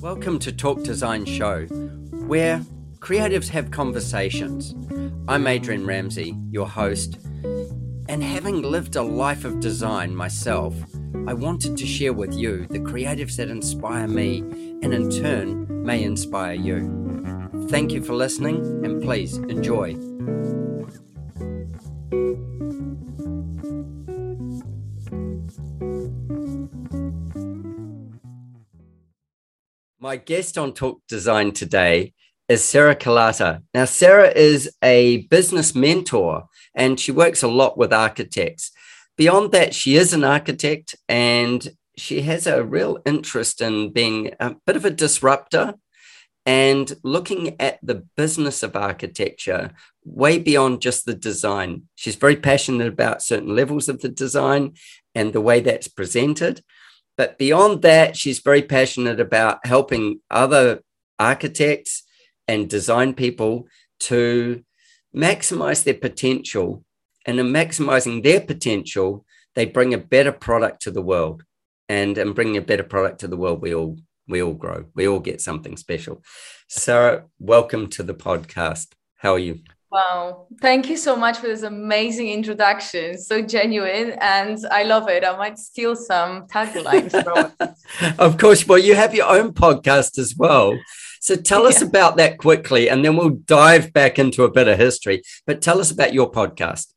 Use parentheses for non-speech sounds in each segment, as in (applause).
Welcome to Talk Design Show, where creatives have conversations. I'm Adrian Ramsey, your host, and having lived a life of design myself, I wanted to share with you the creatives that inspire me and in turn may inspire you. Thank you for listening and please enjoy. My guest on Talk Design today is Sarah Kolata. Now, Sarah is a business mentor and she works a lot with architects. Beyond that, she is an architect and she has a real interest in being a bit of a disruptor and looking at the business of architecture way beyond just the design. She's very passionate about certain levels of the design and the way that's presented. But beyond that, she's very passionate about helping other architects and design people to maximize their potential. And in maximizing their potential, they bring a better product to the world. And in bringing a better product to the world, we all we all grow. We all get something special. Sarah, welcome to the podcast. How are you? Wow. Thank you so much for this amazing introduction. So genuine and I love it. I might steal some taglines from (laughs) of course. Well, you have your own podcast as well. So tell us yeah. about that quickly and then we'll dive back into a bit of history. But tell us about your podcast.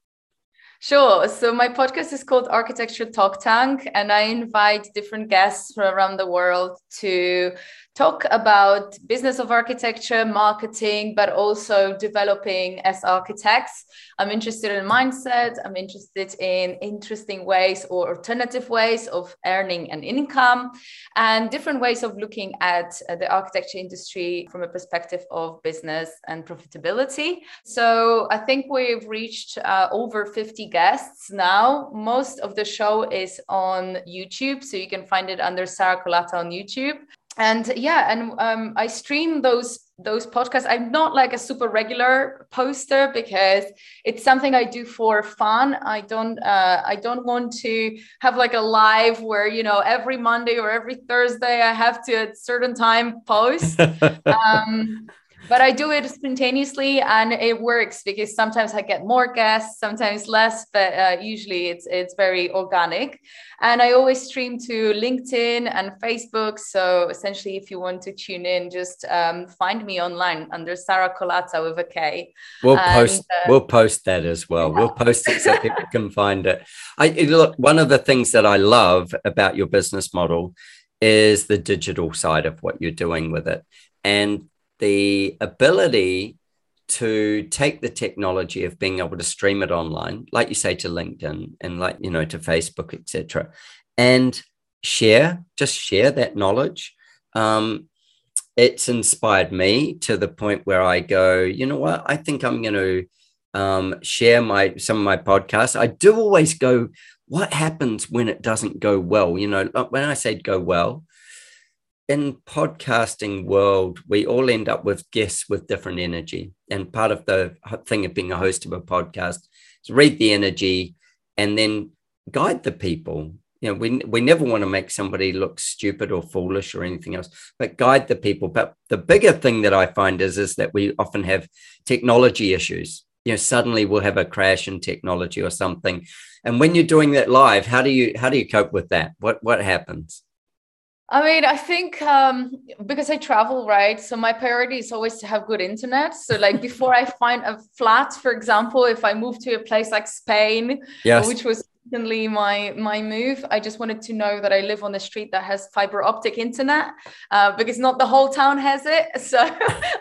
Sure. So my podcast is called Architecture Talk Tank, and I invite different guests from around the world to talk about business of architecture, marketing, but also developing as architects. I'm interested in mindset. I'm interested in interesting ways or alternative ways of earning an income and different ways of looking at uh, the architecture industry from a perspective of business and profitability. So I think we've reached uh, over 50 guests now. Most of the show is on YouTube, so you can find it under Sarah Kolata on YouTube and yeah and um, i stream those those podcasts. I'm not like a super regular poster because it's something i do for fun. I don't uh, i don't want to have like a live where you know every monday or every thursday i have to at certain time post. (laughs) Um, but I do it spontaneously and it works because sometimes I get more guests, sometimes less, but uh, usually it's it's very organic. And I always stream to LinkedIn and Facebook. So essentially, if you want to tune in, just um, find me online under Sarah Kolata with a K. We'll and, post uh, we'll post that as well. Yeah. We'll post it so (laughs) people can find it. I look one of the things that I love about your business model is the digital side of what you're doing with it. And the ability to take the technology of being able to stream it online, like you say to LinkedIn and like you know to Facebook, etc., and share, just share that knowledge. Um, it's inspired me to the point where I go, you know what? I think I'm going to um, share my some of my podcasts. I do always go, what happens when it doesn't go well? You know, when I say go well, in podcasting world we all end up with guests with different energy. And part of the thing of being a host of a podcast is read the energy and then guide the people. You know we, we never want to make somebody look stupid or foolish or anything else but guide the people. But the bigger thing that i find is is that we often have technology issues. You know suddenly we'll have a crash in technology or something. And when you're doing that live how do you how do you cope with that? What what happens I mean, I think um, because I travel, right? So my priority is always to have good internet. So, like (laughs) before I find a flat, for example, if I move to a place like Spain, yes. which was recently my my move, I just wanted to know that I live on a street that has fiber optic internet uh, because not the whole town has it. (laughs) So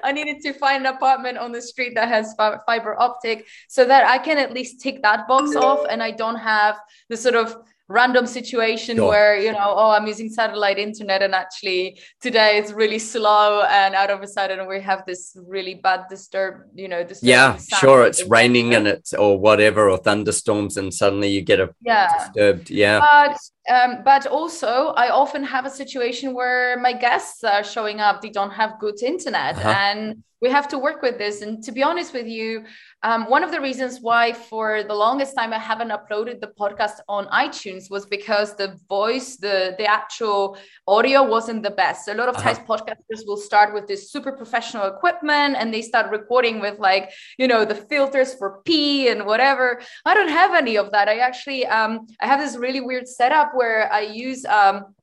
I needed to find an apartment on the street that has fiber optic so that I can at least tick that box off, and I don't have the sort of random situation sure. where you know oh i'm using satellite internet and actually today it's really slow and out of a sudden we have this really bad disturb you know yeah sure it's raining and it's or whatever or thunderstorms and suddenly you get a yeah disturbed yeah but um, but also I often have a situation where my guests are showing up. They don't have good internet, uh-huh. and we have to work with this. And to be honest with you, um, one of the reasons why for the longest time I haven't uploaded the podcast on iTunes was because the voice, the the actual audio wasn't the best. A lot of uh-huh. times podcasters will start with this super professional equipment and they start recording with like, you know, the filters for P and whatever. I don't have any of that. I actually um, I have this really weird setup where I use um,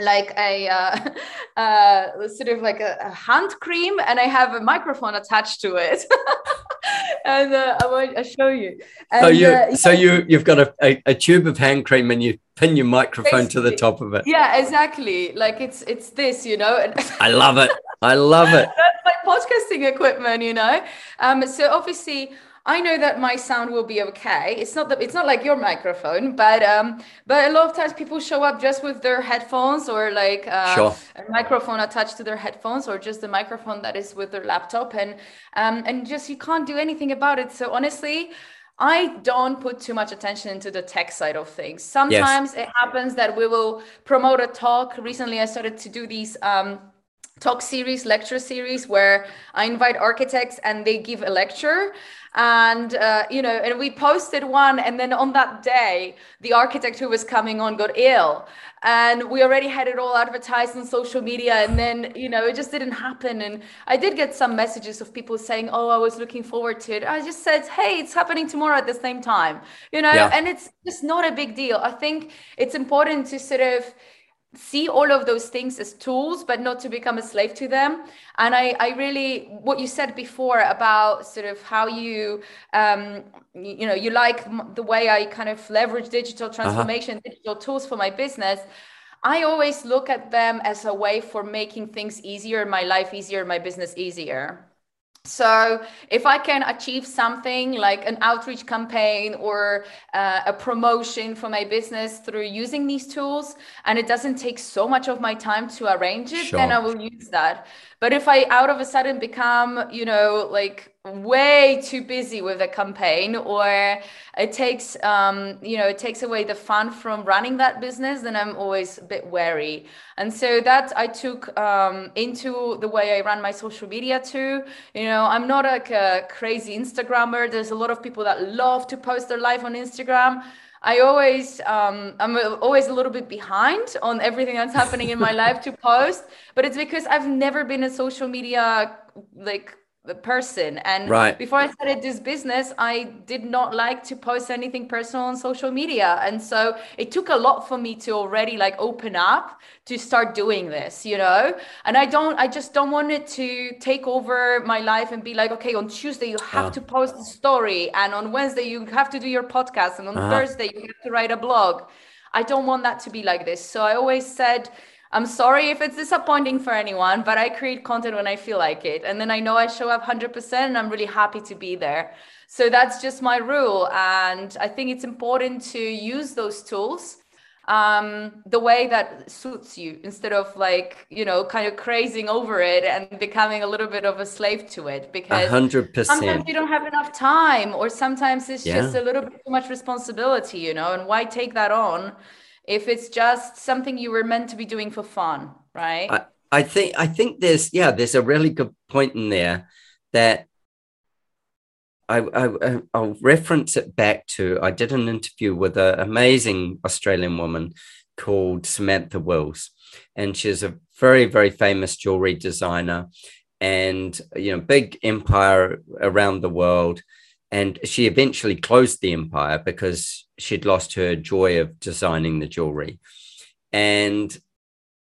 like a uh, (laughs) uh, sort of like a, a, hand cream and I have a microphone attached to it. (laughs) and uh, I want to show you. And, so you, uh, so you, you've got a, a, a, tube of hand cream and you pin your microphone to the top of it. Yeah, exactly. Like it's it's this, you know. (laughs) I love it. I love it. That's my podcasting equipment, you know. Um, so obviously I know that my sound will be okay. It's not that it's not like your microphone, but um, but a lot of times people show up just with their headphones or like uh, sure. a microphone attached to their headphones or just the microphone that is with their laptop, and um, and just you can't do anything about it. So honestly. I don't put too much attention into the tech side of things. Sometimes yes. it happens that we will promote a talk. Recently, I started to do these um, talk series, lecture series, where I invite architects and they give a lecture. And uh, you know and we posted one and then on that day the architect who was coming on got ill. And we already had it all advertised on social media and then you know it just didn't happen. And i did get some messages of people saying oh i was looking forward to it. I just said hey it's happening tomorrow at the same time you know? Yeah. and it's just not a big deal. I think it's important to sort of see all of those things as tools but not to become a slave to them and i i really what you said before about sort of how you um you, you know you like the way i kind of leverage digital uh-huh. transformation uh-huh. digital tools for my business i always look at them as a way for making things easier my life easier my business easier so if I can achieve something like an outreach campaign or uh, a promotion for my business through using these tools, and it doesn't take so much of my time to arrange it, sure. then I will use that. But if I out of a sudden become, you know, like way too busy with a campaign or it takes, um, you know, it takes away the fun from running that business, then I'm always a bit wary. And so that I took um, into the way I run my social media too. You know, I'm not like a crazy Instagrammer. There's a lot of people that love to post their life on Instagram. I always um, I'm always a little bit behind on everything that's happening in my (laughs) life to post, but it's because I've never been a social media like person and right. before i started this business i did not like to post anything personal on social media and so it took a lot for me to already like open up to start doing this you know and i don't i just don't want it to take over my life and be like okay on tuesday you have uh. to post a story and on wednesday you have to do your podcast and on uh-huh. thursday you have to write a blog i don't want that to be like this so i always said I'm sorry if it's disappointing for anyone, but I create content when I feel like it. And then I know I show up 100% and I'm really happy to be there. So that's just my rule. And I think it's important to use those tools um, the way that suits you instead of like, you know, kind of crazing over it and becoming a little bit of a slave to it because 100%. sometimes you don't have enough time or sometimes it's yeah. just a little bit too much responsibility, you know, and why take that on? If it's just something you were meant to be doing for fun, right? I, I think I think there's yeah, there's a really good point in there that I, I I'll reference it back to I did an interview with an amazing Australian woman called Samantha Wills, and she's a very very famous jewelry designer, and you know big empire around the world and she eventually closed the empire because she'd lost her joy of designing the jewelry. And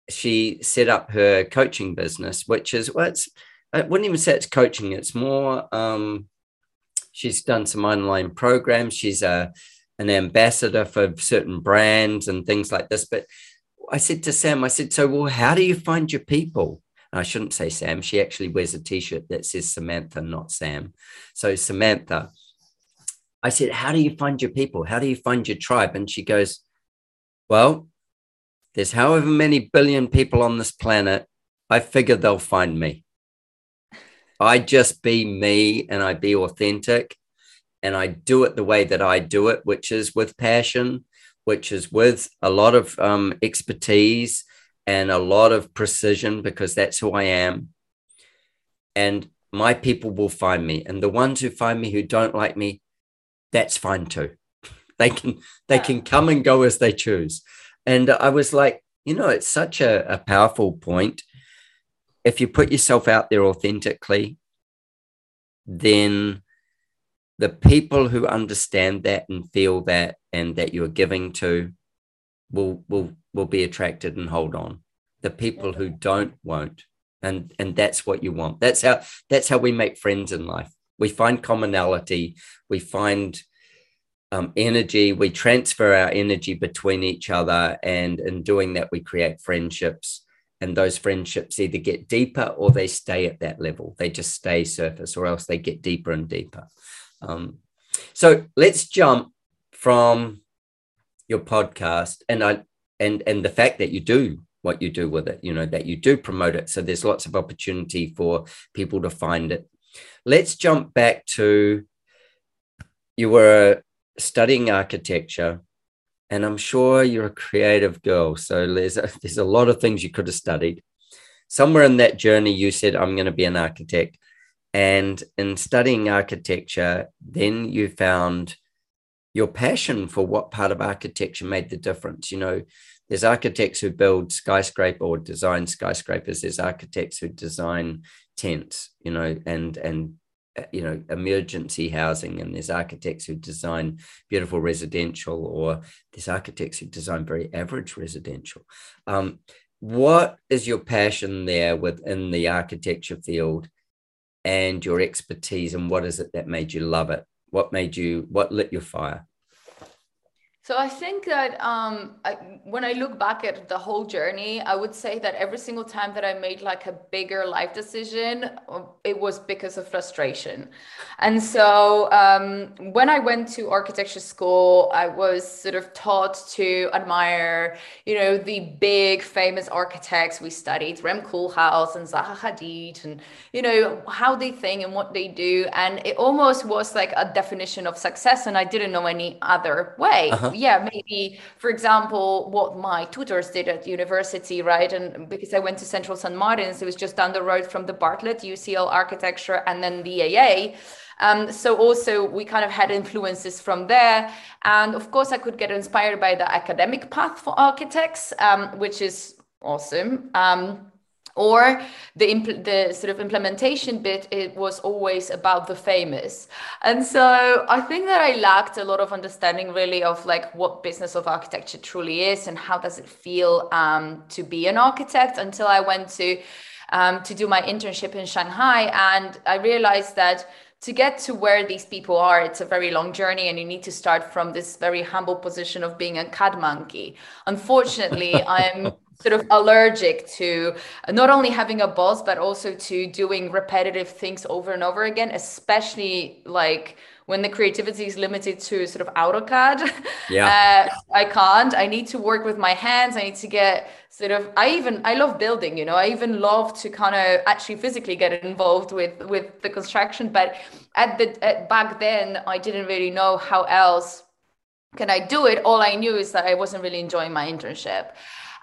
she set up her coaching business which is well it's i wouldn't even say it's coaching it's more um, she's done some online programs. She's a an ambassador for certain brands and things like this. But i said to sam i said so well how do you find your people I shouldn't say Sam. She actually wears a t-shirt that says Samantha, not Sam. So Samantha, I said, How do you find your people? How do you find your tribe? And she goes, Well, there's however many billion people on this planet. I figure they'll find me. I just be me and I be authentic and I do it the way that I do it, which is with passion, which is with a lot of um, expertise and a lot of precision because that's who I am. And my people will find me. And the ones who find me who don't like me, that's fine too. (laughs) They can they can come and go as they choose. And I was like, you know, it's such a, a powerful point. If you put yourself out there authentically, then the people who understand that and feel that and that you're giving to will will will be attracted and hold on. The people who don't won't. And and that's what you want. That's how that's how we make friends in life. We find commonality. We find um, energy. We transfer our energy between each other and in doing that we create friendships. And those friendships either get deeper or they stay at that level. They just stay surface or else they get deeper and deeper. Um, so let's jump from your podcast and I and and the fact that you do what you do with it, you know, that you do promote it. So there's lots of opportunity for people to find it. Let's jump back to you were studying architecture and I'm sure you're a creative girl. So there's a, there's a lot of things you could have studied. Somewhere in that journey, you said, I'm going to be an architect. And in studying architecture, then you found your passion for what part of architecture made the difference. You know, there's architects who build skyscraper or design skyscrapers. There's architects who design tents, you know, and and uh, you know emergency housing and there's architects who design beautiful residential or there's architects who design very average residential um, what is your passion there within the architecture field and your expertise and what is it that made you love it what made you what lit your fire so I think that um, I, when I look back at the whole journey, I would say that every single time that I made like a bigger life decision, uh, it was because of frustration. And so um, when I went to architecture school, I was sort of taught to admire, you know, the big famous architects we studied, Rem Koolhaas and Zaha Hadid, and you know how they think and what they do, and it almost was like a definition of success, and I didn't know any other way. Uh-huh yeah maybe for example what my tutors did at university right? And because i went to central st martins it was just down the road from the bartlett ucl architecture and then the aa um, so also we kind of had influences from there. And of course i could get inspired by the academic path for architects um, which is awesome. Um, or the impl- the sort of implementation bit it was always about the famous and so i think that i lacked a lot of understanding really of like what business of architecture truly is and how does it feel um, to be an architect until i went to um, to do my internship in shanghai and i realized that to get to where these people are, it's a very long journey, and you need to start from this very humble position of being a CAD monkey. Unfortunately, (laughs) I'm sort of allergic to not only having a boss but also to doing repetitive things over and over again especially like when the creativity is limited to sort of AutoCAD. Yeah. Uh, I can't. I need to work with my hands. I need to get sort of I even I love building, you know. I even love to kind of actually physically get involved with with the construction, but at the at, back then I didn't really know how else can I do it. All I knew is that I wasn't really enjoying my internship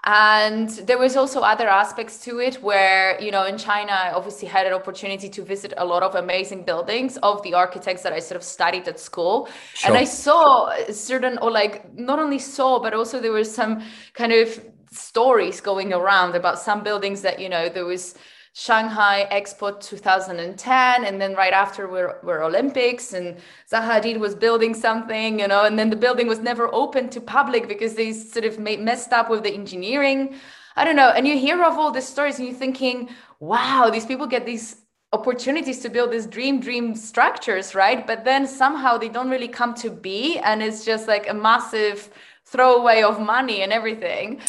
and there was also other aspects to it where you know in china i obviously had an opportunity to visit a lot of amazing buildings of the architects that i sort of studied at school sure. and i saw certain or like not only saw but also there was some kind of stories going around about some buildings that you know there was Shanghai Expo 2010, and then right after were, were Olympics, and Zaha Hadid was building something, you know, and then the building was never open to public because they sort of made, messed up with the engineering. I don't know. And you hear of all these stories, and you're thinking, wow, these people get these opportunities to build these dream dream structures, right? But then somehow they don't really come to be, and it's just like a massive throwaway of money and everything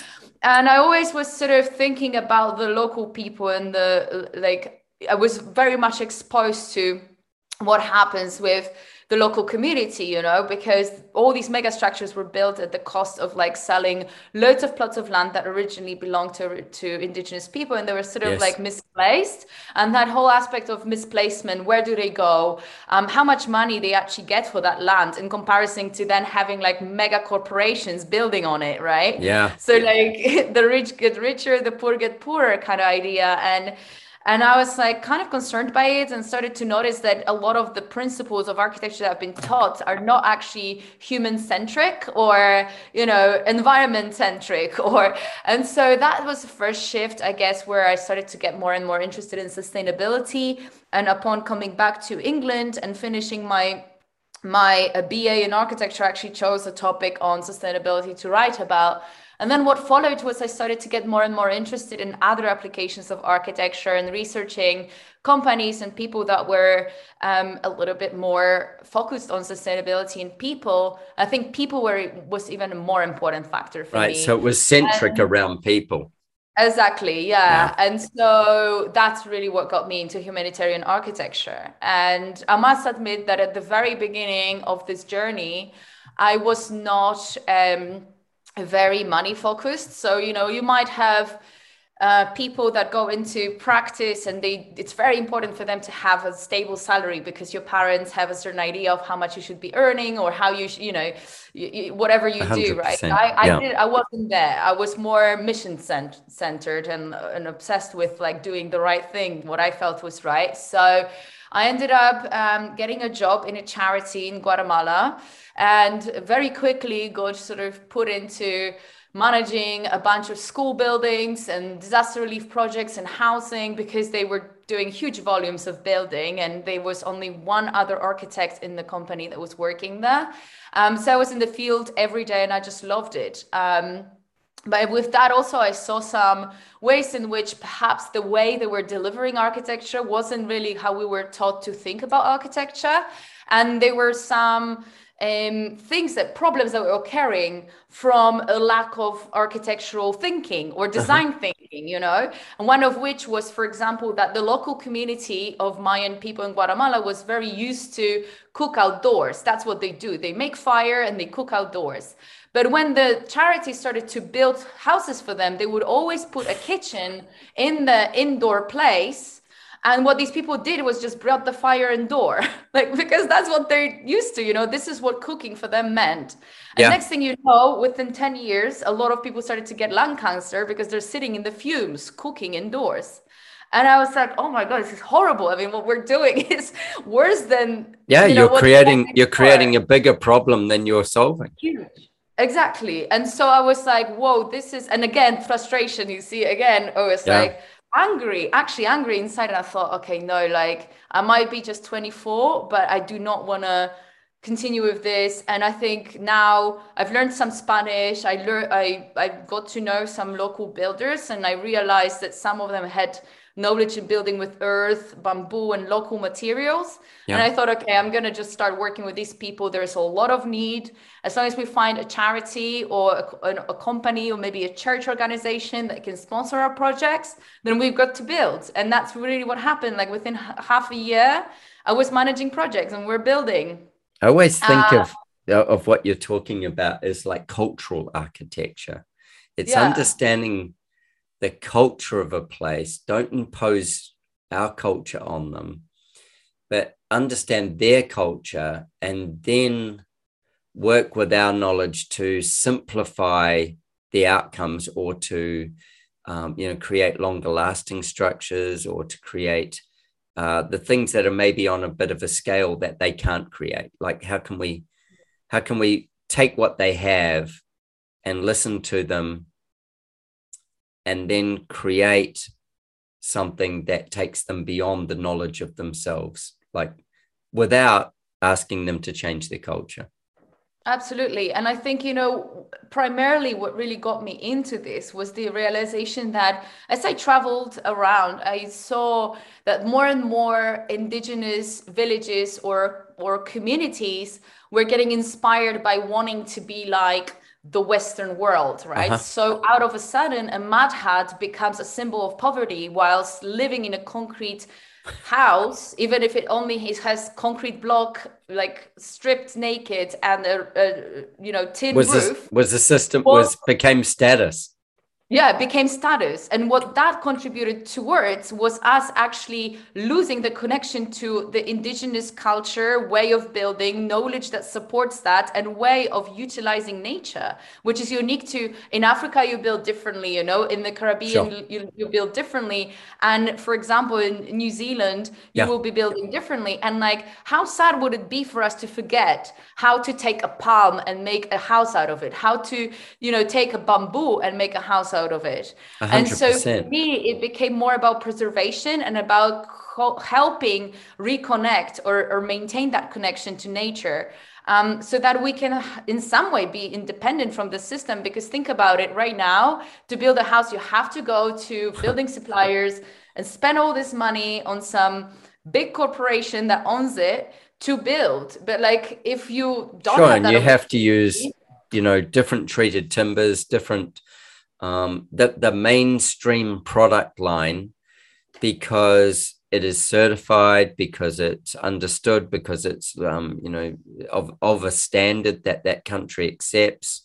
and I always was sort of thinking about the local people and the like. I was very much exposed to what happens with the local community, you know, because all these mega structures were built at the cost of like selling loads of plots of land that originally belonged to, to indigenous people and they were sort of yes. like misplaced. And that whole aspect of misplacement, where do they go? Um, how much money they actually get for that land in comparison to then having like mega corporations building on it, right? Yeah. So like (laughs) the rich get richer, the poor get poorer kind of idea. And and I was like kind of concerned by it and started to notice that a lot of the principles of architecture that have been taught are not actually human centric or, you know, environment centric (laughs) or, and so that was the first shift, I guess, where I started to get more and more interested in sustainability. And upon coming back to England and finishing my my uh, BA in architecture, I actually chose a topic on sustainability to write about and then what followed was I started to get more and more interested in other applications of architecture and researching companies and people that were um, a little bit more focused on sustainability and people. I think people were was even a more important factor for right, me. Right. So it was centric and, around people. Exactly, yeah. yeah. And so that's really what got me into humanitarian architecture. And I must admit that at the very beginning of this journey, I was not um, very money focused. So, you know, you might have uh, people that go into practice and they it's very important for them to have a stable salary because your parents have a certain idea of how much you should be earning or how you should, you know you, you, whatever you do right? I I, yeah. did, I wasn't there. I was more mission cent- centered and, and obsessed with like doing the right thing. What i felt was right. So I ended up um, getting a job in a charity in Guatemala and very quickly got sort of put into managing a bunch of school buildings and disaster relief projects and housing because they were doing huge volumes of building and there was only one other architect in the company that was working there. Um, so i was in the field every day and i just loved it. Um, but with that also i saw some ways in which perhaps the way they were delivering architecture wasn't really how we were taught to think about architecture and there were some um, things that problems that we were carrying from a lack of architectural thinking or uh-huh. design uh-huh. thinking, you know, and one of which was, for example, that the local community of Mayan people in Guatemala was very used to cook outdoors. That's what they do. They make fire and they cook outdoors. But when the charity started to build houses for them, they would always put a kitchen in the indoor place. And what these people did was just brought the fire indoor, (laughs) like because that's what they're used to. You know, this is what cooking for them meant. And yeah. next thing you know, within 10 years, a lot of people started to get lung cancer because they're sitting in the fumes cooking indoors. And I was like, oh my God, this is horrible. I mean, what we're doing (laughs) is worse than Yeah, you are creating you're creating a bigger problem than you're solving. Huge Exactly. And so I was like, whoa, this is, and again, frustration, you see, again, oh, it's yeah. like angry, actually angry inside. And I thought, okay, no, like I might be just 24, but I do not want to continue with this. And I think now I've learned some Spanish. I learned, I, I got to know some local builders and I realized that some of them had knowledge in building with earth, bamboo, and local materials. Yeah. And I thought, okay, I'm going to just start working with these people. There's a lot of need. As long as we find a charity or a, a, company or maybe a church organization that can sponsor our projects, then we've got to build. And that's really what happened. Like within half a year, I was managing projects and we're building. I always think uh, of of what you're talking about is like cultural architecture. It's yeah. understanding the culture of a place. Don't impose our culture on them, but understand their culture and then work with our knowledge to simplify the outcomes or to um, you know create longer lasting structures or to create uh, the things that are maybe on a bit of a scale that they can't create like how can we how can we take what they have and listen to them and then create something that takes them beyond the knowledge of themselves, like without asking them to change their culture. Absolutely. And I think, you know, primarily what really got me into this was the realization that as I traveled around, I saw that more and more indigenous villages or or communities were getting inspired by wanting to be like the Western world, right? Uh-huh. So out of a sudden, a mud hut becomes a symbol of poverty, whilst living in a concrete house even if it only has concrete block like stripped naked and a, a you know tin was roof this, was the system was became status yeah it became status. And what that contributed towards was us actually losing the connection to the indigenous culture way of building knowledge that supports that and way of utilizing nature which is unique to in africa you build differently you know? In the caribbean sure. you, you build differently. And for example in new zealand you yeah. will be building differently. And like how sad would it be for us to forget how to take a palm and make a house out of it? How to you know take a bamboo and make a house out out of it. 100%. and so for me it became more about preservation and about helping reconnect or, or maintain that connection to nature um, so that we can in some way be independent from the system. Because think about it right now to build a house you have to go to (laughs) building suppliers and spend all this money on some big corporation that owns it to build. But like if you don't sure and you have to use you know different treated timbers different um, the, the mainstream product line because it is certified because it's understood because it's um, you know of, of a standard that that country accepts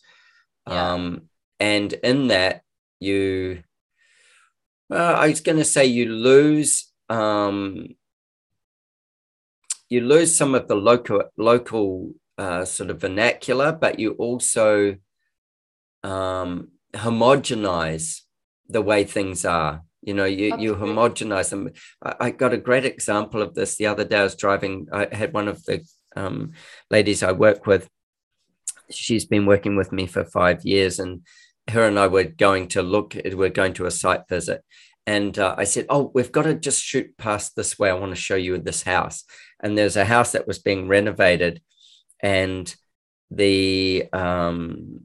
yeah. um, and in that you well, i was going to say you lose um, you lose some of the local local uh, sort of vernacular but you also um, homogenize the way things are. You know, you, you homogenize them. I, I, got a great example of this the other day. I was driving, I had one of the um, ladies I work with. She's been working with me for five years, and her and I were going to look, we're going to a site visit. And uh, I said, Oh, we've got to just shoot past this way. I want to show you this house. And there's a house that was being renovated, and the um,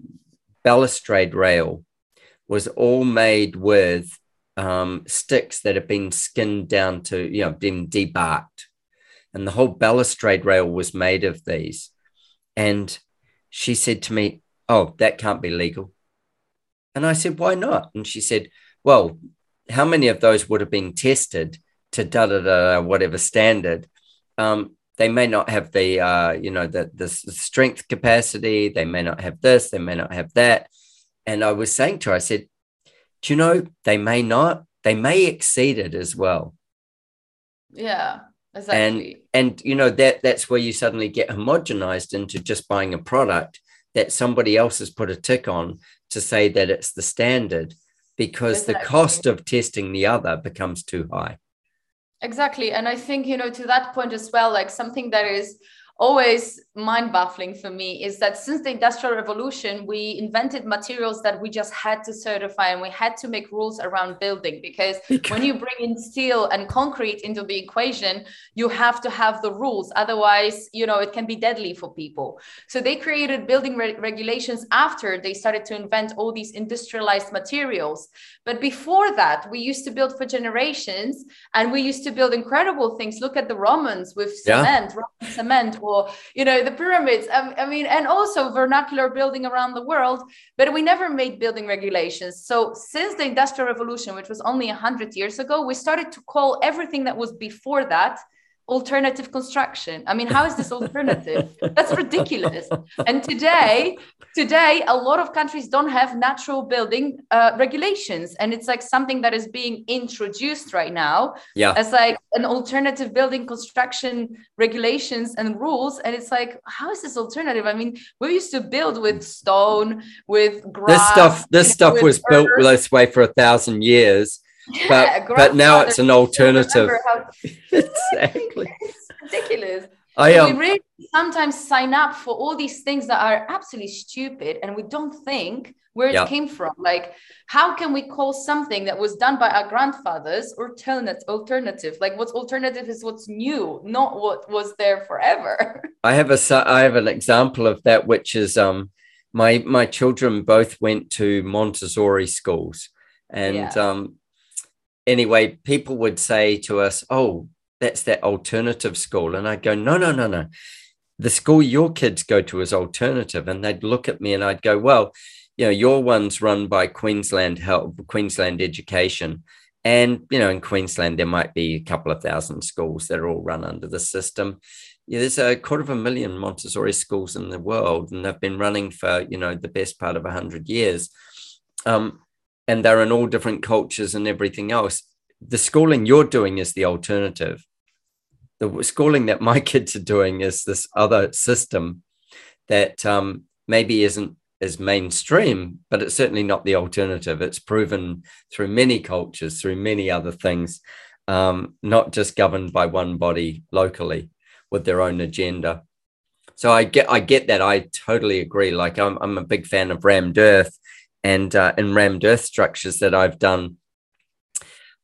balustrade rail was all made with um, sticks that have been skinned down to, you know, been debarked. And the whole balustrade rail was made of these. And she said to me, Oh, that can't be legal. And I said, Why not? And she said, Well, how many of those would have been tested to da da da whatever standard? Um, they may not have the uh, you know the the strength capacity they may not have this they may not have that. And i was saying to her i said do you know they may not they may exceed it as well. Yeah exactly. and and you know that that's where you suddenly get homogenized into just buying a product that somebody else has put a tick on to say that it's the standard because exactly. the cost of testing the other becomes too high Exactly. And I think, you know, to that point as well, like something that is always mind baffling for me is that since the industrial revolution we invented materials that we just had to certify and we had to make rules around building (laughs) because when you bring in steel and concrete into the equation you have to have the rules. Otherwise you know it can be deadly for people. So they created building re- regulations after they started to invent all these industrialized materials. But before that we used to build for generations and we used to build incredible things. Look at the romans with cement yeah. Roman cement or you know the pyramids. Um, i mean and also vernacular building around the world but we never made building regulations. So since the industrial revolution which was only 100 years ago we started to call everything that was before that alternative construction. I mean how is this alternative? That's ridiculous. And today today a lot of countries don't have natural building uh, regulations. And it's like something that is being introduced right now yeah. as like an alternative building construction regulations and rules. And it's like how is this alternative? I mean we used to build with stone with grass this stuff this stuff was earth. built this way for a thousand years yeah, but, (laughs) but now it's an alternative. How- (laughs) (laughs) exactly. it's ridiculous. I um, we really sometimes sign up for all these things that are absolutely stupid and we don't think where it yeah. came from. Like, how can we call something that was done by our grandfathers or alternative alternative? Like what's alternative is what's new, not what was there forever. I have a I have an example of that, which is um my my children both went to Montessori schools. And yeah. um anyway, people would say to us, Oh, that's that alternative school. And I'd go, No, no, no, no. The school your kids go to is alternative. And they'd look at me and I'd go, Well, you know, your one's run by Queensland Health, Queensland Education. And, you know, in Queensland, there might be a couple of thousand schools that are all run under the system. Yeah, there's a quarter of a million Montessori schools in the world, and they've been running for, you know, the best part of 100 years. Um, and they're in all different cultures and everything else. The schooling you're doing is the alternative. The schooling that my (laughs) kids are doing is this other system that um, maybe isn't as mainstream, but it's certainly not the alternative. It's proven through many cultures, through many other things, um, not just governed by one body locally with their own agenda. So I get I get that. I totally agree. Like I'm I'm a big fan of rammed earth, and uh, in rammed earth structures that I've done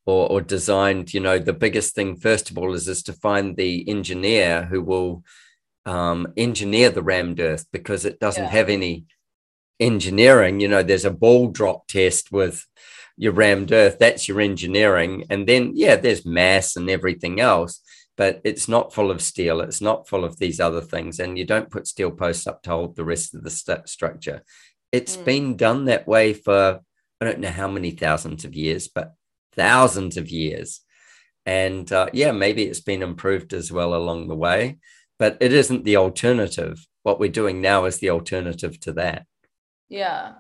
or, or designed, you know, the biggest thing first of all is is to find the engineer who will um, engineer the rammed earth because it doesn't yeah. have any engineering. You know, there's a ball drop test with your rammed earth. That's your engineering, and then yeah, there's mass and everything else. But it's not full of steel. It's not full of these other things, and you don't put steel posts up to hold the rest of the st- structure. It's mm. been done that way for I don't know how many thousands of years, but thousands of years. And uh, yeah, maybe it's been improved as well along the way, but it isn't the alternative. What we're doing now is the alternative to that. Yeah.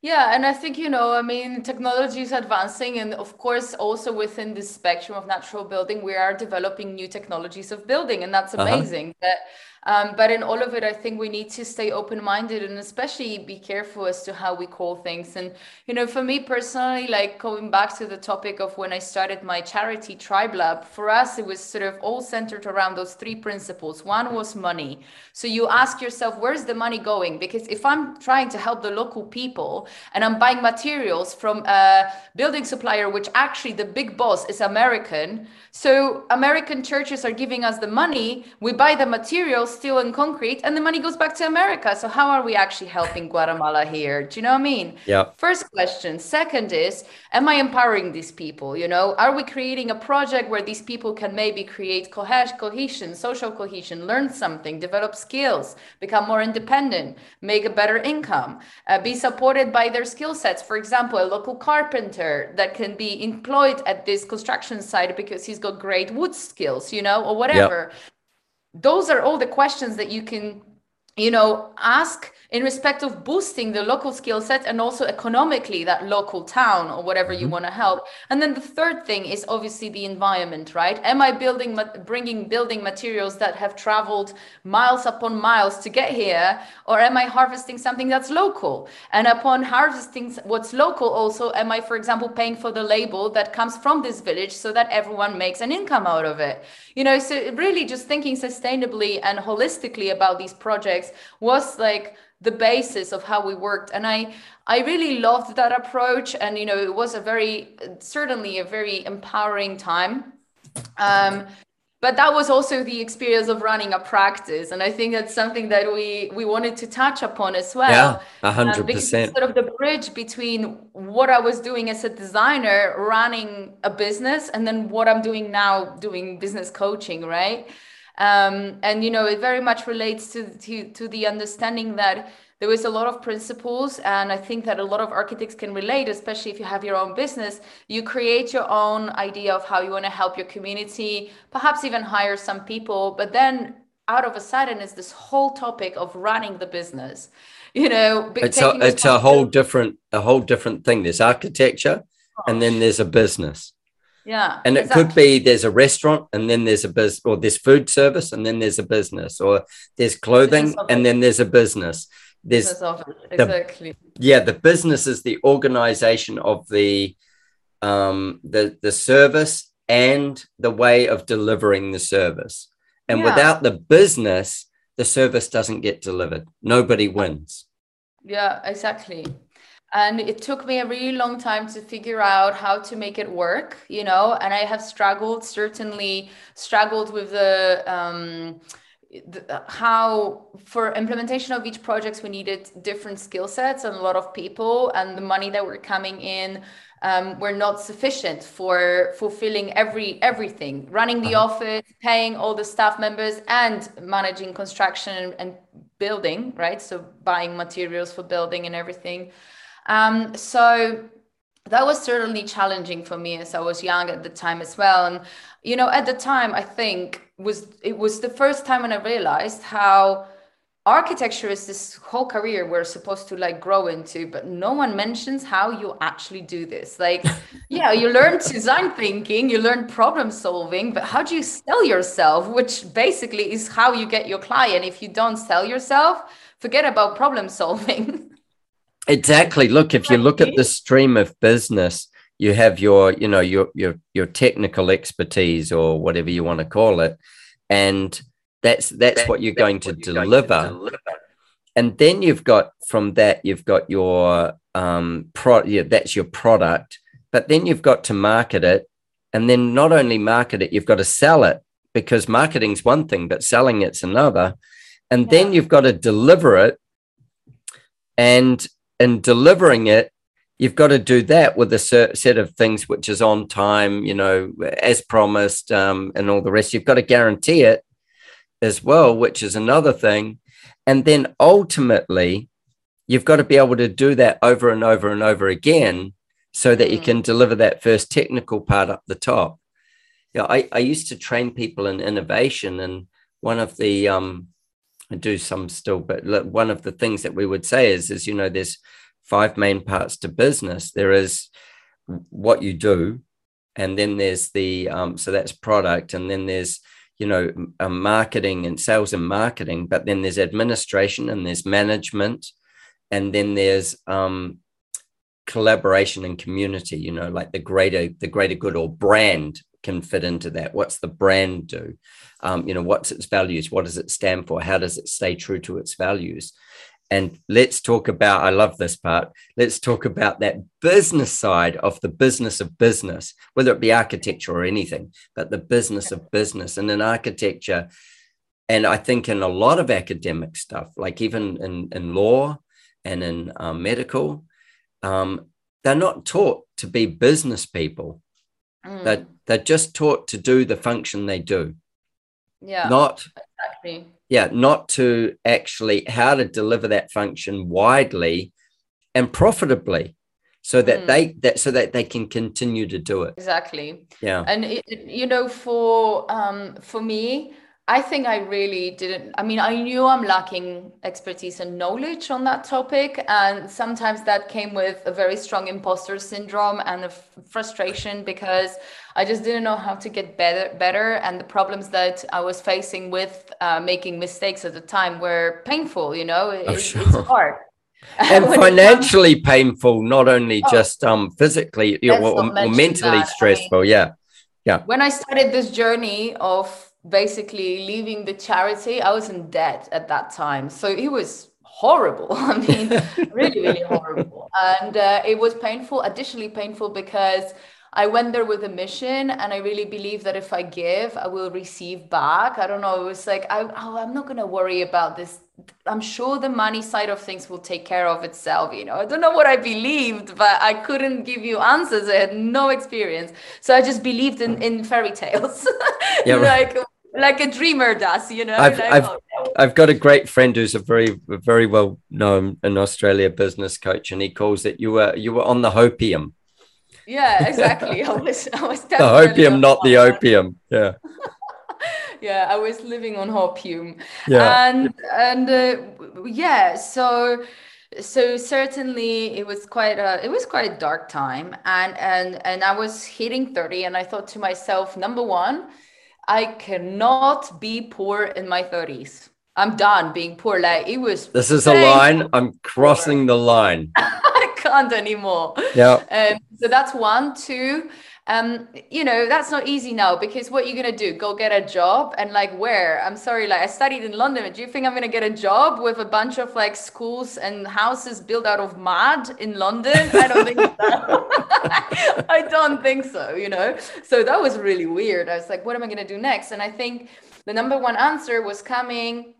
Yeah, and I think, you know, I mean, technology is advancing. And of course, also within the spectrum of natural building, we are developing new technologies of building. And that's uh-huh. amazing. Uh-huh. That um, but in all of it, I think we need to stay open minded and especially be careful as to how we call things. And, you know, for me personally, like going back to the topic of when I started my charity Tribe Lab, for us, it was sort of all centered around those three principles. One was money. So you ask yourself, where's the money going? Because if I'm trying to help the local people and I'm buying materials from a building supplier, which actually the big boss is American, so American churches are giving us the money, we buy the materials steel and concrete, and the money goes back to America. So how are we actually helping Guatemala here? Do you know what I mean? Yeah. First question. Second is, am I empowering these people? You know, are we creating a project where these people can maybe create cohesion, social cohesion, learn something, develop skills, become more independent, make a better income, uh, be supported by their skill sets? For example, a local carpenter that can be employed at this construction site because he's got great wood skills, you know, or whatever. Yep those are all the questions that you can you know ask in respect of boosting the local skill set and also economically that local town or whatever you mm-hmm. want to help. And then the third thing is obviously the environment right? Am i building bringing building materials that have traveled miles upon miles to get here or am i harvesting something that's local? And upon harvesting what's local also am i for example paying for the label that comes from this village so that everyone makes an income out of it? You know so really just thinking sustainably and holistically about these projects was like the basis of how we worked. And i i really loved that approach. And you know it was a very certainly a very empowering time. Um, but that was also the experience of running a practice. And i think that's something that we we wanted to touch upon as well. Yeah 100% um, because sort of the bridge between what i was doing as a designer running a business and then what i'm doing now doing business coaching right um, and you know it very much relates to, to to the understanding that there is a lot of principles and i think that a lot of architects can relate especially if you have your own business. You create your own idea of how you want to help your community perhaps even hire some people but then out of a sudden is this whole topic of running the business you know it's a, it's a whole different a whole different thing. There's architecture and then there's a business yeah. And it exactly. could be there's a restaurant and then there's a business, or there's food service and then there's a business, or there's clothing and then there's a business. There's exactly. The, yeah, the business is the organization of the um the the service and the way of delivering the service. And yeah. without the business, the service doesn't get delivered. Nobody wins. Yeah, exactly and it took me a really long time to figure out how to make it work you know? And i have struggled certainly struggled with the um, the, how for implementation of each projects we needed different skill sets and a lot of people and the money that were coming in um, were not sufficient for fulfilling every everything. Running the uh-huh. office paying all the staff members and managing construction and, and building right? So buying materials for building and everything um, so that was certainly challenging for me as I was young at the time as well. And you know, at the time, I think was it was the first time when I realized how architecture is this whole career we're supposed to like grow into but no one mentions how you actually do this. Like (laughs) yeah you learn design thinking you learn problem solving but how do you sell yourself which basically is how you get your client. If you don't sell yourself forget about problem solving (laughs) exactly look if you look at the stream of business you have your you know your your your technical expertise or whatever you want to call it and that's that's what you're going to deliver. deliver. And then you've got from that you've got your um pro yeah, that's your product, but then you've got to market it. And then not only market it, you've got to sell it because marketing's one thing, but selling it's another. And then you've got to deliver it. And in delivering it, you've got to do that with a set of things which is on time, you know, as promised, um, and all the rest. You've got to guarantee it as well, which is another thing. And then ultimately, you've got to be able to do that over and over and over again so that mm. you can deliver that first technical part up the top. You know, I, I used to train people in innovation, and one of the um, I do some still, but one of the things that we would say is, is you know, there's five main parts to business. There is what you do, and then there's the um, so that's product, and then there's you know marketing and sales and marketing but then there's administration and there's management and then there's um, collaboration and community you know like the greater the greater good or brand can fit into that what's the brand do um, you know what's its values what does it stand for how does it stay true to its values and let's talk about, I love this part. Let's talk about that business side of the business of business, whether it be architecture or anything, but the business of business. And in architecture, and I think in a lot of academic stuff, like even in, in law and in um, medical, um, they're not taught to be business people. Mm. They're, they're just taught to do the function they do. Yeah. Not exactly yeah not to actually how to deliver that function widely and profitably so that mm. they that so that they can continue to do it exactly yeah and it, you know for um for me I think I really didn't. I mean, I knew I'm lacking expertise and knowledge on that topic. And sometimes that came with a very strong imposter syndrome and a f- frustration because I just didn't know how to get better. better. And the problems that I was facing with uh, making mistakes at the time were painful, you know, it, oh, sure. it's hard. (laughs) and (laughs) financially comes- painful, not only oh, just um, physically or, or, or, mentally that. stressful. I mean, yeah. Yeah. When I started this journey of basically leaving the charity i was in debt at that time. So it was horrible. (laughs) I mean really really horrible. And uh, it was painful additionally painful because i went there with a mission and i really believe that if i give i will receive back. I don't know. It was like I, oh, i'm not going to worry about this. I'm sure the money side of things will take care of itself you know? I don't know what i believed but i couldn't give you answers. I had no experience. So i just believed in in fairy tales. (laughs) Yeah, like like a dreamer does, you know. I've, like, I've, oh, I've got a great friend who's a very, very well known in Australia business coach, and he calls it you were you were on the hopium. Yeah, exactly. (laughs) I was, I was the hopium, not the opium. Yeah. (laughs) yeah, I was living on hopium. Yeah. And and uh, yeah, so so certainly it was quite a it was quite a dark time and and and I was hitting 30 and I thought to myself number 1 I cannot be poor in my 30s. I'm done being poor. Like it was. This is a line. I'm crossing poor. the line. (laughs) I can't anymore. Yeah. Um, so that's one. Two um you know that's not easy now because what are you're gonna do? Go get a job? And like where? I'm sorry like i studied in london do you think i'm gonna get a job with a bunch of like schools and houses built out of mud in london? I don't think so. (laughs) I don't think so you know? So that was really weird. I was like what am i gonna do next? And i think the number one answer was coming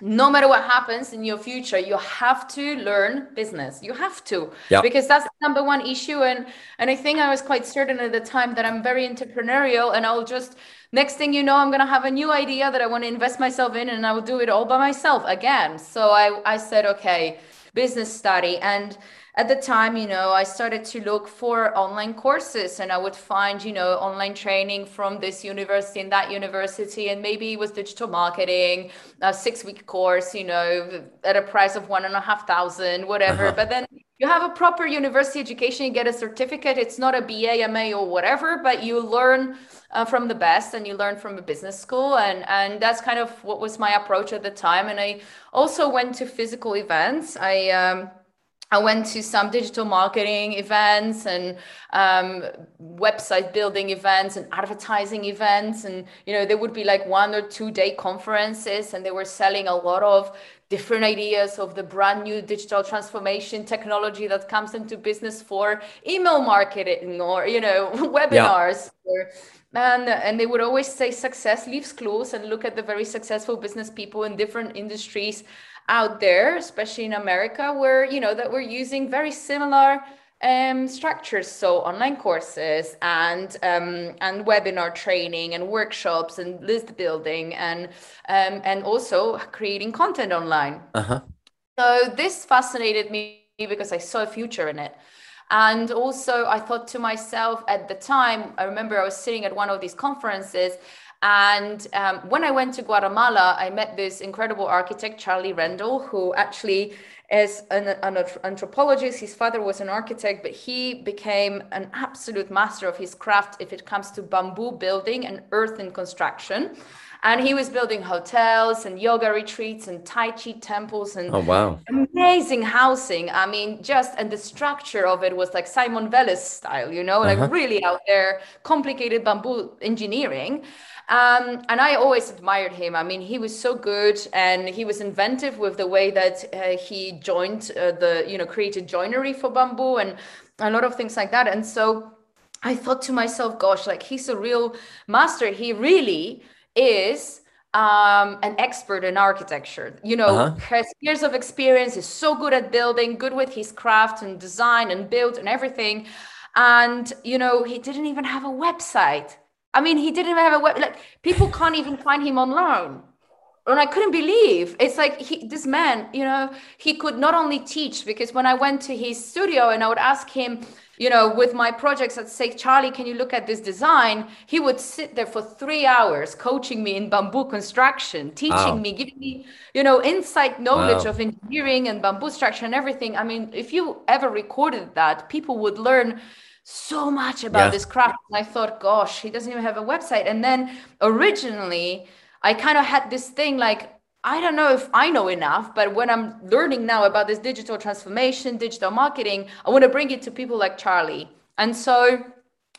no matter what happens in your future you have to learn business. You have to. Yeah. because that's the number one issue. And and i think i was quite certain at the time that i'm very entrepreneurial and i'll just next thing you know i'm going to have a new idea that i want to invest myself in and i will do it all by myself again. So i i said okay business study. And at the time, you know, I started to look for online courses and I would find, you know, online training from this university and that university. And maybe it was digital marketing, a six week course, you know, at a price of one and a half thousand, whatever. Uh-huh. But then you have a proper university education, you get a certificate. It's not a BA, MA, or whatever, but you learn uh, from the best and you learn from a business school. And, and that's kind of what was my approach at the time. And I also went to physical events. I, um, I went to some digital marketing events and um, website building events and advertising events. And, you know, there would be like one or two day conferences and they were selling a lot of different ideas of the brand new digital transformation technology that comes into business for email marketing or, you know, (laughs) webinars. Yeah. Or, and, and they would always say success leaves clues and look at the very successful business people in different industries out there, especially in America, where you know that we're using very similar um, structures, so online courses and um, and webinar training and workshops and list building and um, and also creating content online. Uh-huh. So this fascinated me because I saw a future in it. And also, I thought to myself at the time, I remember I was sitting at one of these conferences and um, when I went to Guatemala, I met this incredible architect, Charlie Rendell, who actually is an, an, anthropologist. His father was an architect, but he became an absolute master of his craft if it comes to bamboo building and earthen construction. And he was building hotels and yoga retreats and Tai Chi temples and oh, wow. amazing housing. I mean, just and the structure of it was like Simon Vélez style, you know, uh-huh. like really out there, complicated bamboo engineering. Um, and I always admired him. I mean, he was so good and he was inventive with the way that uh, he joined uh, the, you know, created joinery for bamboo and a lot of things like that. And so I thought to myself, gosh, like he's a real master. He really is um, an expert in architecture. You know, uh-huh. has years of experience, is so good at building, good with his craft and design and build and everything. And, you know, he didn't even have a website. I mean, he didn't even have a web. Like people can't even find him online. And I couldn't believe it's like he, this man, you know, he could not only teach because when I went to his studio and I would ask him, you know, with my projects, I'd say, Charlie, can you look at this design? He would sit there for three hours coaching me in bamboo construction, teaching wow. me, giving me, you know, insight knowledge wow. of engineering and bamboo structure and everything. I mean, if you ever recorded that, people would learn so much about yeah. this craft. And I thought, gosh, he doesn't even have a website. And then originally, I kind of had this thing like, I don't know if I know enough, but when I'm learning now about this digital transformation, digital marketing, I want to bring it to people like Charlie. And so,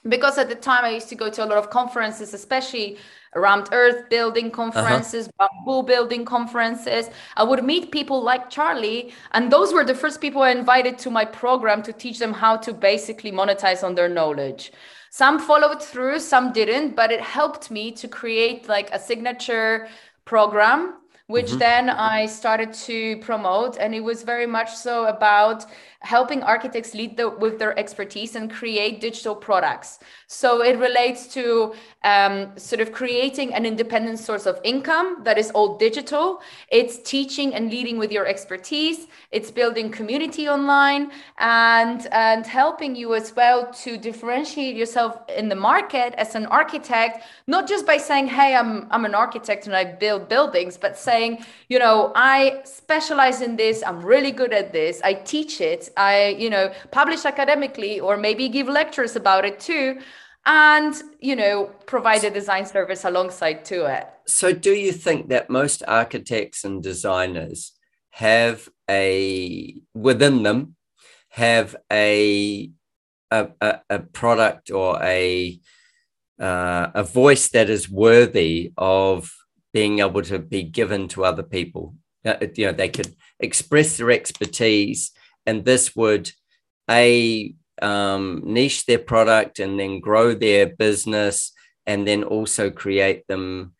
because at the time I used to go to a lot of conferences, especially around earth building uh-huh. conferences, uh-huh. bamboo building conferences. I would meet people like Charlie, and those were the first people I invited to my program to teach them how to basically monetize on their knowledge. Some followed through, some didn't, but it helped me to create like a signature program which mm-hmm. then I started to promote. And it was very much so about helping architects lead the, with their expertise and create digital products. So it relates to um, sort of creating an independent source of income that is all digital. It's teaching and leading with your expertise. It's building community online and, and helping you as well to differentiate yourself in the market as an architect, not just by saying, hey, I'm, I'm an architect and I build buildings, but saying, you know, I specialize in this. I'm really good at this. I teach it I, you know, publish academically or maybe give lectures about it too. And, you know, provide a design service alongside to it. So do you think that most architects and designers have a within them have a a, a, product or a uh, a voice that is worthy of being able to be given to other people. Uh, you know, they could express their expertise and this would a um, niche their product and then grow their business and then also create them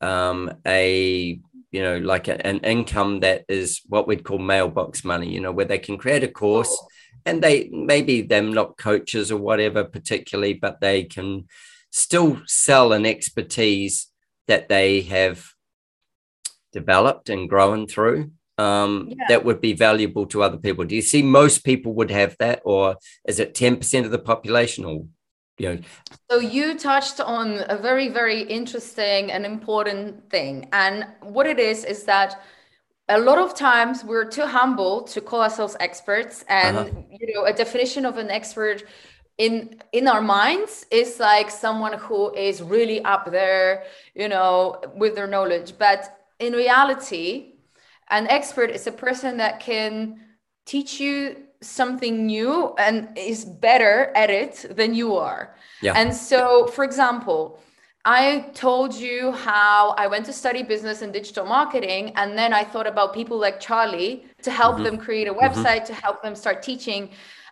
um, a you know like a, an income that is what we'd call mailbox money you know where they can create a course and they maybe them not coaches or whatever particularly but they can still sell an expertise that they have developed and grown through um, yeah. that would be valuable to other people? Do you see most people would have that, or is it 10% of the population or you know? So you touched on a very, very interesting and important thing. And what it is is that a lot of times we're too humble to call ourselves experts. And uh-huh. you know, a definition of an expert in in our minds is like someone who is really up there, you know, with their knowledge. But in reality, an expert is a person that can teach you something new and is better at it than you are. Yeah. And so, for example, I told you how I went to study business and digital marketing. And then I thought about people like Charlie to help mm-hmm. them create a mm-hmm. website, mm-hmm. to help them start teaching.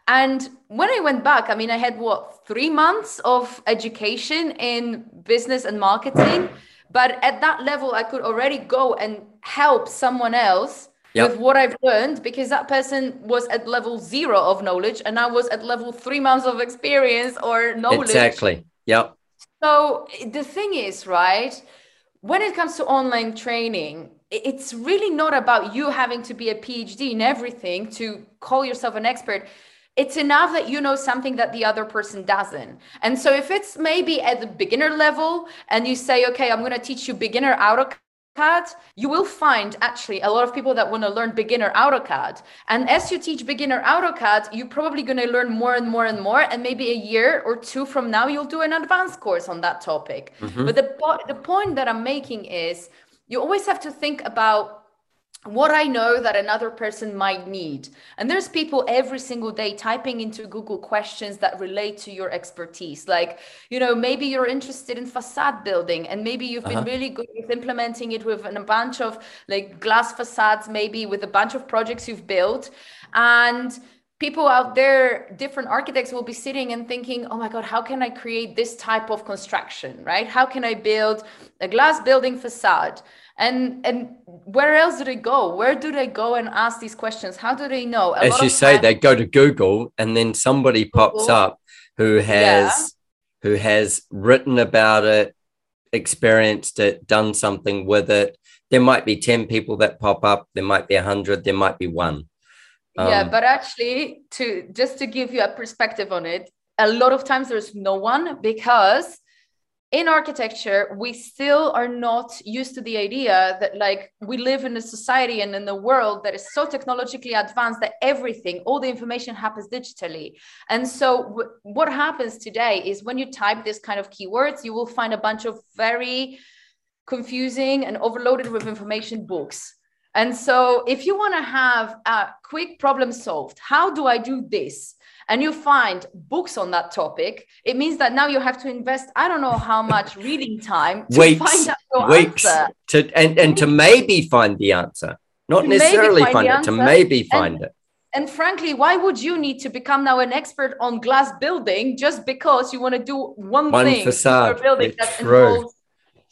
And when I went back, I mean, I had what, three months of education in business and marketing. But at that level, I could already go and help someone else yep. with what I've learned because that person was at level zero of knowledge and I was at level three months of experience or knowledge. Exactly. Yep. So the thing is, right, when it comes to online training, it's really not about you having to be a PhD in everything to call yourself an expert it's enough that you know something that the other person doesn't. And so if it's maybe at the beginner level and you say, okay, I'm going to teach you beginner AutoCAD, you will find actually a lot of people that want to learn beginner AutoCAD. And as you teach beginner AutoCAD, you're probably going to learn more and more and more. And maybe a year or two from now, you'll do an advanced course on that topic. Mm-hmm. But the, the point that I'm making is you always have to think about what I know that another person might need. And there's people every single day typing into Google questions that relate to your expertise. Like, you know, maybe you're interested in facade building and maybe you've uh-huh. been really good with implementing it with a bunch of like glass facades, maybe with a bunch of projects you've built. And people out there, different architects will be sitting and thinking, oh my God, how can I create this type of construction, right? How can I build a glass building facade? And and where else do they go? Where do they go and ask these questions? How do they know? A as you say time- they go to google and then somebody pops up who has yeah. who has written about it experienced it done something with it. There might be 10 people that pop up. There might be 100 there might be one. Um, yeah but actually to just to give you a perspective on it a lot of times there's no one because in architecture we still are not used to the idea that like we live in a society and in a world that is so technologically advanced that everything all the information happens digitally. And so w- what happens today is when you type this kind of keywords you will find a bunch of very confusing and overloaded with information books. And so if you want to have a quick problem solved how do i do this and you find books on that topic, it means that now you have to invest, I don't know how much reading time to weeks, find out your weeks answer. To, and, and to maybe find the answer, not necessarily find, find it, to maybe find and, it. And frankly, why would you need to become now an expert on glass building just because you want to do one, one thing facade. building it's that true. involves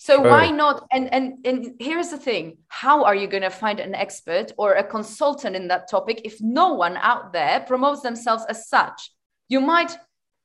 so why not? And and and here's the thing: how are you going to find an expert or a consultant in that topic if no one out there promotes themselves as such? You might,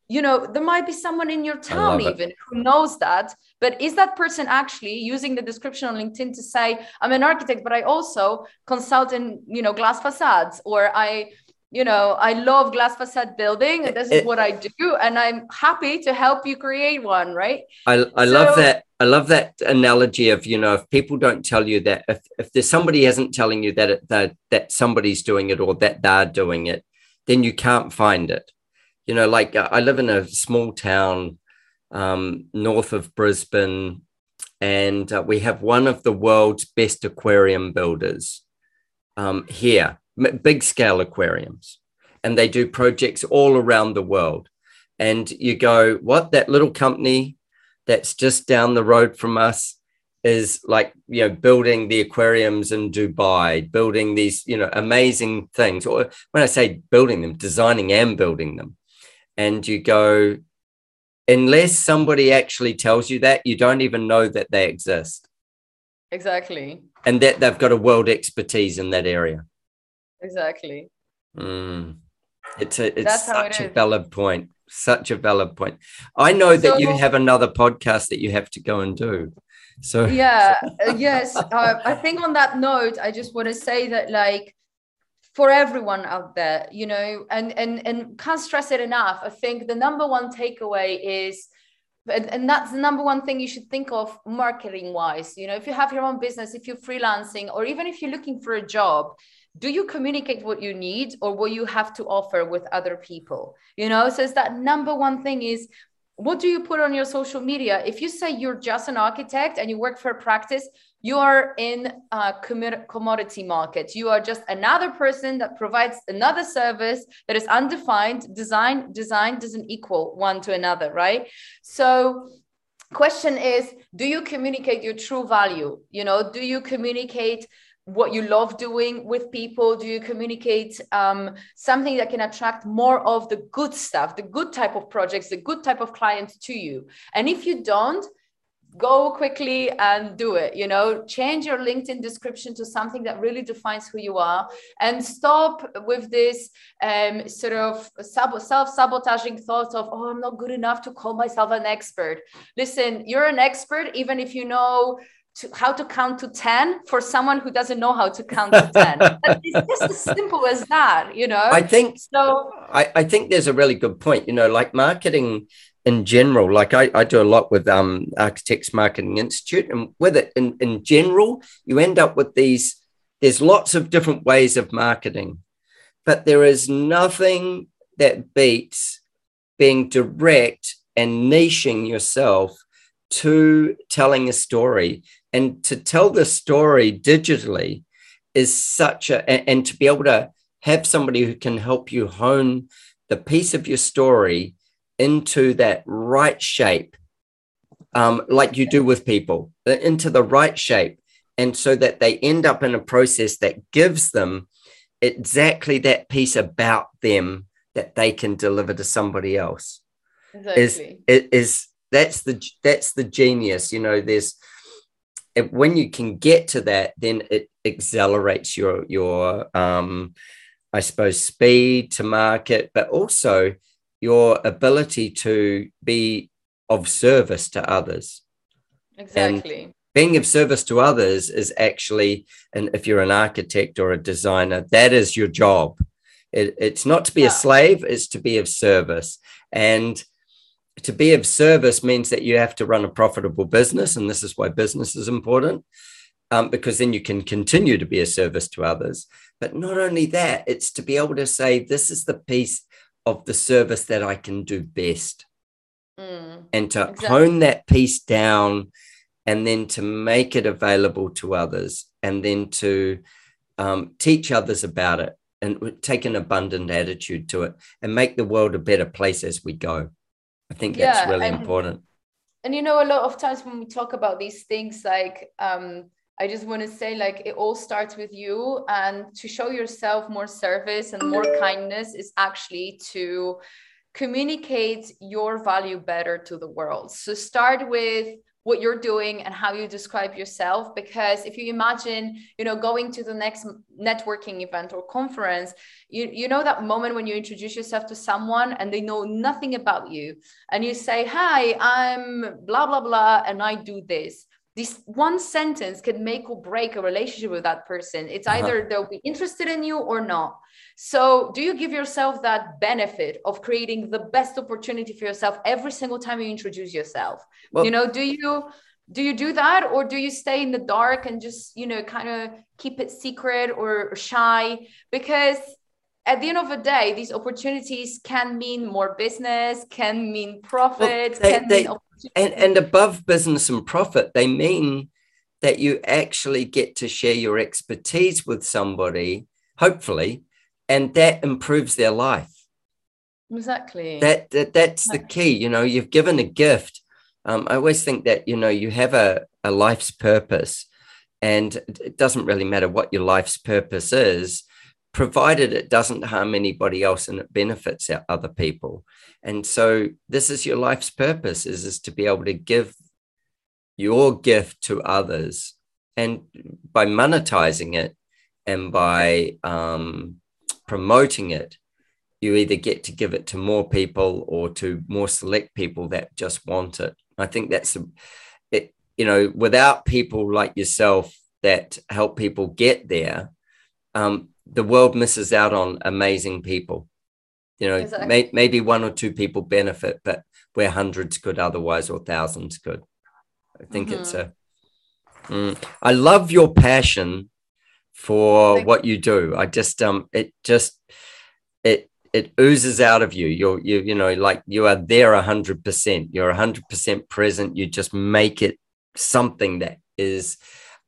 you know, there might be someone in your town even it. who knows that. But is that person actually using the description on LinkedIn to say, "I'm an architect, but I also consult in, you know, glass facades," or I you know, I love glass facade building. This is it, what I do, and I'm happy to help you create one. Right. I, I so, love that. I love that analogy of you know if people don't tell you that if, if there's somebody isn't telling you that it, that that somebody's doing it or that they're doing it, then you can't find it. You know, like uh, I live in a small town um, north of Brisbane, and uh, we have one of the world's best aquarium builders um, here big scale aquariums and they do projects all around the world. And you go, what? That little company that's just down the road from us is like, you know, building the aquariums in Dubai, building these, you know, amazing things. Or when I say building them, designing and building them. And you go, unless somebody actually tells you that, you don't even know that they exist. Exactly. And that they've got a world expertise in that area. Exactly. Mm. It's a it's That's such it a valid point. Such a valid point. I know so, that you have another podcast that you have to go and do. So yeah, uh, yes. Uh, I think on that note, I just want to say that like for everyone out there, you know, and and and can't stress it enough. I think the number one takeaway is and, and that's the number one thing you should think of marketing wise you know if you have your own business if you're freelancing or even if you're looking for a job do you communicate what you need or what you have to offer with other people? You know so it's that number one thing is what do you put on your social media? If you say you're just an architect and you work for a practice you are in a commodity market. You are just another person that provides another service that is undefined design design doesn't equal one to another right? So question is do you communicate your true value? You know do you communicate what you love doing with people? Do you communicate um, something that can attract more of the good stuff the good type of projects the good type of clients to you? And if you don't go quickly and do it you know? Change your linkedin description to something that really defines who you are and stop with this um, sort of self-sabotaging thoughts of oh i'm not good enough to call myself an expert. Listen you're an expert even if you know to how to count to 10 for someone who doesn't know how to count to 10 (laughs) it's just as simple as that you know? I think so I, I think there's a really good point you know like marketing in general like i, I do a lot with um architects marketing institute and with it in, in general you end up with these there's lots of different ways of marketing but there is nothing that beats being direct and niching yourself to telling a story and to tell the story digitally is such a and, to be able to have somebody who can help you hone the piece of your story into that right shape um, like you do with people uh, into the right shape and so that they end up in a process that gives them exactly that piece about them that they can deliver to somebody else exactly. is, is that's the that's the genius you know there's when you can get to that, then it accelerates your your um, I suppose speed to market, but also your ability to be of service to others. Exactly. And being of service to others is actually, and if you're an architect or a designer, that is your job. It, it's not to be yeah. a slave; it's to be of service. And to be of service means that you have to run a profitable business. And this is why business is important, um, because then you can continue to be a service to others. But not only that, it's to be able to say, this is the piece of the service that I can do best. Mm, and to exactly. hone that piece down and then to make it available to others and then to um, teach others about it and take an abundant attitude to it and make the world a better place as we go. I think that's really and, important. And you know, a lot of times when we talk about these things, like um, I just want to say, like it all starts with you, and to show yourself more service and more kindness is actually to communicate your value better to the world. So start with what you're doing and how you describe yourself because if you imagine you know going to the next networking event or conference you, you know that moment when you introduce yourself to someone and they know nothing about you and you say hi i'm blah blah blah and i do this this one sentence can make or break a relationship with that person it's uh-huh. either uh-huh. they'll be interested in you or not so do you give yourself that benefit of creating the best opportunity for yourself every single time you introduce yourself well, you know do you do you do that or do you stay in the dark and just you know kind of keep it secret or shy because at the end of the day, these opportunities can mean more business, can mean profit, well, they, they, and, and above business and profit, they mean that you actually get to share your expertise with somebody, hopefully, and that improves their life. Exactly. That, that that's the key. You know, you've given a gift. Um, I always think that you know you have a, a life's purpose, and it doesn't really matter what your life's purpose is provided it doesn't harm anybody else and it benefits other people. And so this is your life's purpose is, is to be able to give your gift to others. And by monetizing it and by um, promoting it, you either get to give it to more people or to more select people that just want it. I think that's a, it. you know, without people like yourself that help people get there, um, the world misses out on amazing people. You know, exactly. may, maybe one or two people benefit, but where hundreds could otherwise or thousands could. I think mm-hmm. it's a. Mm, I love your passion for Thank what you do. I just um, it just it it oozes out of you. You're you you know like you are there a hundred percent. You're a hundred percent present. You just make it something that is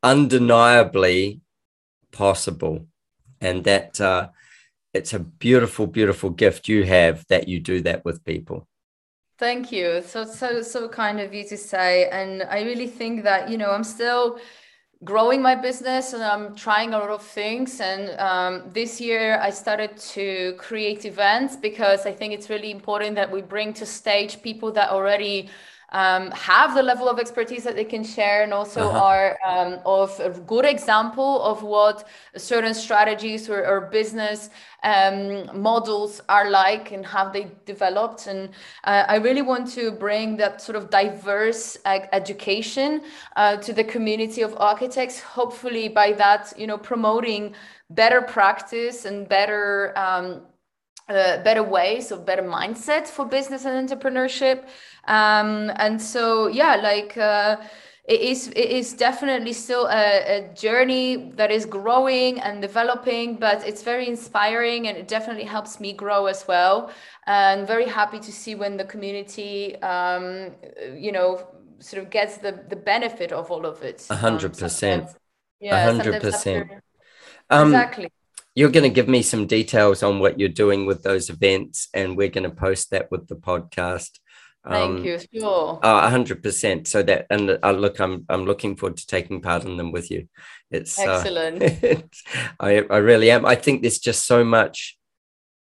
undeniably possible, and that uh, it's a beautiful, beautiful gift you have that you do that with people. Thank you. So so so kind of you to say, and I really think that you know I'm still growing my business and I'm trying a lot of things. And um, this year I started to create events because I think it's really important that we bring to stage people that already um, have the level of expertise that they can share and also uh-huh. are um, of a good example of what certain strategies or, or business um, models are like and how they developed and uh, i really want to bring that sort of diverse uh, education uh, to the community of architects hopefully by that you know promoting better practice and better um, uh, better ways of better mindset for business and entrepreneurship um, and so yeah like uh, it is it is definitely still a, a, journey that is growing and developing but it's very inspiring and it definitely helps me grow as well. And very happy to see when the community um, you know sort of gets the the benefit of all of it. A hundred percent. Yeah a hundred percent. Um, exactly. you're going to give me some details on what you're doing with those events, and we're going to post that with the podcast. Thank um, you. Sure. Uh, hundred percent. So that, and uh, look, I'm I'm looking forward to taking part in them with you. It's uh, excellent. Uh, (laughs) I I really am. I think there's just so much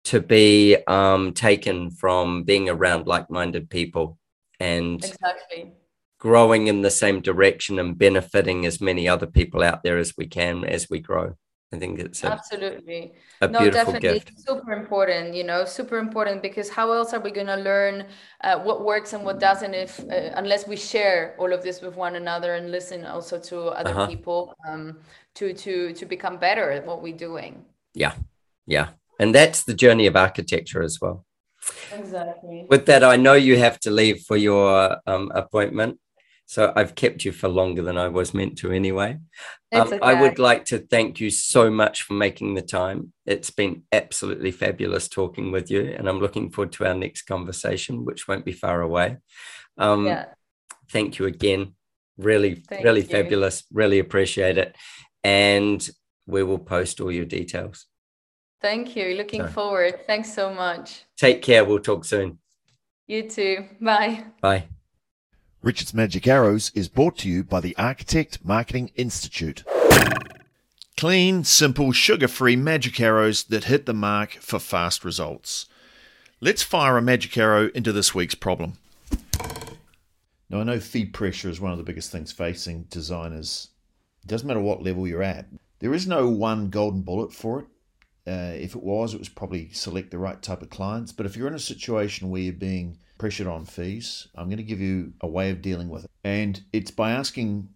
to be um, taken from being around like-minded people and exactly growing in the same direction and benefiting as many other people out there as we can as we grow. I think it's a, absolutely a no, definitely gift. super important. You know, super important because how else are we going to learn uh, what works and what doesn't if uh, unless we share all of this with one another and listen also to other uh-huh. people um, to to to become better at what we're doing. Yeah, yeah, and that's the journey of architecture as well. Exactly. With that, I know you have to leave for your um, appointment. So I've kept you for longer than I was meant to anyway. Um, okay. I would like to thank you so much for making the time. It's been absolutely fabulous talking with you, and I'm looking forward to our next conversation, which won't be far away. Um, yeah. Thank you again. Really, thank really you. fabulous. Really appreciate it. And we will post all your details. Thank you. Looking so, forward. Thanks so much. Take care. We'll talk soon. You too. Bye. Bye. Richard's Magic Arrows is brought to you by the Architect Marketing Institute. Clean, simple, sugar free magic arrows that hit the mark for fast results. Let's fire a magic arrow into this week's problem. Now, I know feed pressure is one of the biggest things facing designers. It doesn't matter what level you're at, there is no one golden bullet for it. Uh, if it was, it was probably select the right type of clients. But if you're in a situation where you're being pressured on fees, I'm going to give you a way of dealing with it. And it's by asking,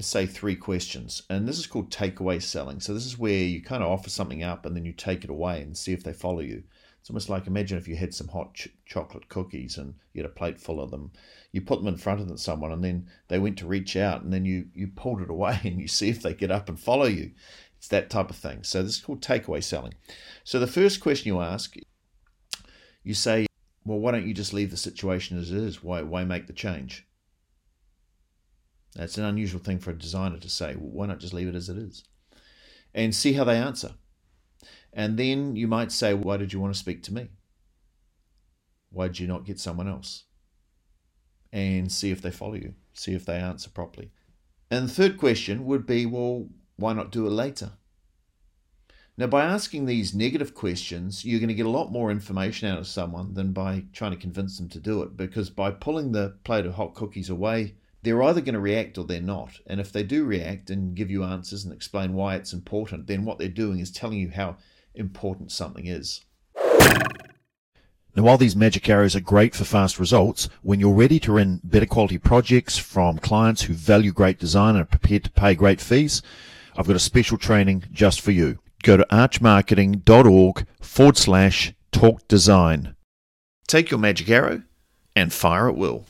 say, three questions. And this is called takeaway selling. So this is where you kind of offer something up and then you take it away and see if they follow you. It's almost like imagine if you had some hot ch- chocolate cookies and you had a plate full of them. You put them in front of someone and then they went to reach out and then you, you pulled it away (laughs) and you see if they get up and follow you. It's that type of thing. So this is called takeaway selling. So the first question you ask, you say, well, why don't you just leave the situation as it is? Why, why make the change? That's an unusual thing for a designer to say. Well, why not just leave it as it is? And see how they answer. And then you might say, Why did you want to speak to me? Why did you not get someone else? And see if they follow you, see if they answer properly. And the third question would be, Well, why not do it later? Now, by asking these negative questions, you're going to get a lot more information out of someone than by trying to convince them to do it. Because by pulling the plate of hot cookies away, they're either going to react or they're not. And if they do react and give you answers and explain why it's important, then what they're doing is telling you how important something is. Now, while these magic arrows are great for fast results, when you're ready to run better quality projects from clients who value great design and are prepared to pay great fees, I've got a special training just for you. Go to archmarketing.org forward slash talk design. Take your magic arrow and fire at will.